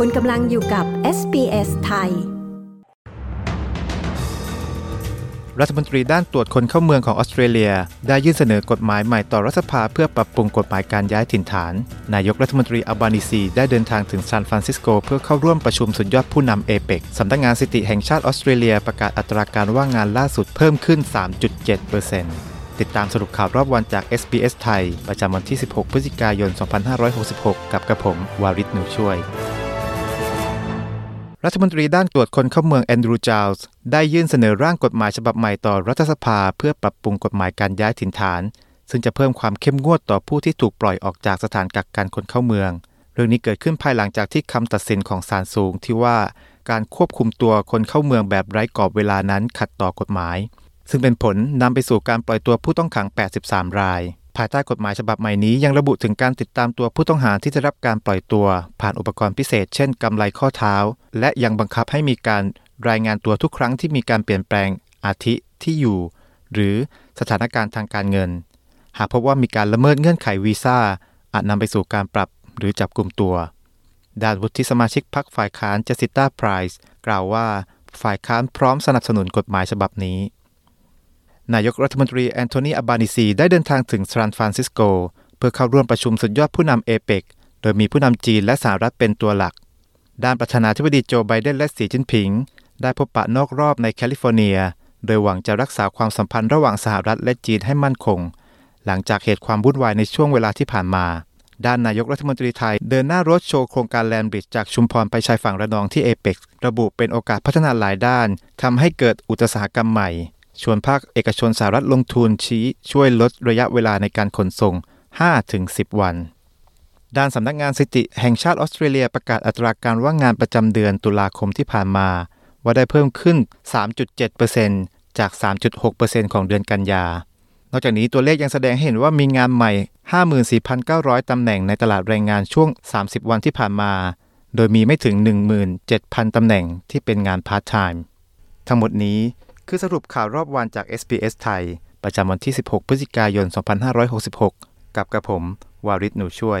คุณกำลังอยู่กับ SBS ไทย รัฐมนตรีด้านตรวจคนเข้าเมืองของออสเตรเลีย ได้ยื่นเสนอกฎหมายใหม่ต่อรัฐสภาเพื่อปรับปรุงกฎหมายการย้ายถิ่นฐาน นายกรัฐมนตรีอัลบานิซีได้เดินทางถึงซานฟรานซิสโก เพื่อเข้าร่วมประชุมสุดยอดผู้นำเอเปกสำนักงานสถิติแห่งชาติออสเตรเลียประกาศอัตราการว่างงานล่าสุดเพิ่มขึ้น 3.7%ติดตามสรุปข่าวรอบวันจาก SBS ไทย ประจำวันที่ 16 พฤศจิกายน 2566 กับกระผม วาริศหนูช่วย รัฐมนตรีด้านตรวจคนเข้าเมืองแอนดรูจาลส์ได้ยื่นเสนอร่างกฎหมายฉบับใหม่ต่อรัฐสภาเพื่อปรับปรุงกฎหมายการย้ายถิ่นฐาน ซึ่งจะเพิ่มความเข้มงวดต่อผู้ที่ถูกปล่อยออกจากสถานกักกันคนเข้าเมือง เรื่องนี้เกิดขึ้นภายหลังจากที่คำตัดสินของศาลสูงที่ว่าการควบคุมตัวคนเข้าเมืองแบบไร้กรอบเวลานั้นขัดต่อกฎหมาย ซึ่งเป็นผลนำไปสู่การปล่อยตัวผู้ต้องขัง 83 ราย ภายใต้กฎหมายฉบับใหม่นี้ยังระบุถึงการติดตามตัวผู้ต้องหาที่จะรับการปล่อยตัว ผ่านอุปกรณ์พิเศษ เช่นกำไลข้อเท้า และยังบังคับให้มีการรายงานตัวทุกครั้งที่มีการเปลี่ยนแปลงอาทิที่อยู่ หรือสถานการณ์ทางการเงิน หากพบว่ามีการละเมิดเงื่อนไขวีซ่าอาจนำไปสู่การปรับหรือจับกลุ่มตัวด้านวุฒิสมาชิกพรรคฝ่ายค้านเจสิต้าไพรส์กล่าวว่า ฝ่ายค้านพร้อมสนับสนุนกฎหมายฉบับนี้ นายกรัฐมนตรีแอนโทนีอัลบานีซีได้เดินทางถึงซานฟรานซิสโก เพื่อเข้าร่วมประชุมสุดยอดผู้นำเอเปกโดยมีผู้นำจีนและสหรัฐเป็นตัวหลัก ด้านประธานาธิบดีโจไบเดนและสีจิ้นผิง ได้พบปะนอกรอบในแคลิฟอร์เนีย โดยหวังจะรักษาความสัมพันธ์ระหว่างสหรัฐและจีนให้มั่นคง หลังจากเหตุความวุ่นวายในช่วงเวลาที่ผ่านมา ด้านนายกรัฐมนตรีไทยเดินหน้าโรดโชว์โครงการแลนด์บริดจ์จากชุมพรไปชายฝั่งระนองที่เอเปกระบุเป็นโอกาสพัฒนาหลายด้านทำให้เกิดอุตสาหกรรมใหม่ ชวนภาคเอกชนสหรัฐลงทุนชี้ช่วยลดระยะเวลาในการขนส่ง 5-10 วัน ด้านสำนักงานสถิติแห่งชาติออสเตรเลียประกาศอัตราการว่างงานประจำเดือนตุลาคมที่ผ่านมา ว่าได้เพิ่มขึ้น 3.7%จาก 3.6%ของเดือนกันยา นอกจากนี้ตัวเลขยังแสดงให้เห็นว่ามีงานใหม่ 54,900 ตำแหน่งในตลาดแรงงานช่วง 30 วันที่ผ่านมา โดยมีไม่ถึง 17,000 ตำแหน่งที่เป็นงานพาร์ทไทม์ทั้งหมดนี้ คือสรุปข่าวรอบวันจาก SBS ไทย ประจำวันที่ 16 พฤศจิกายน 2566 กับกระผม วาริศหนูช่วย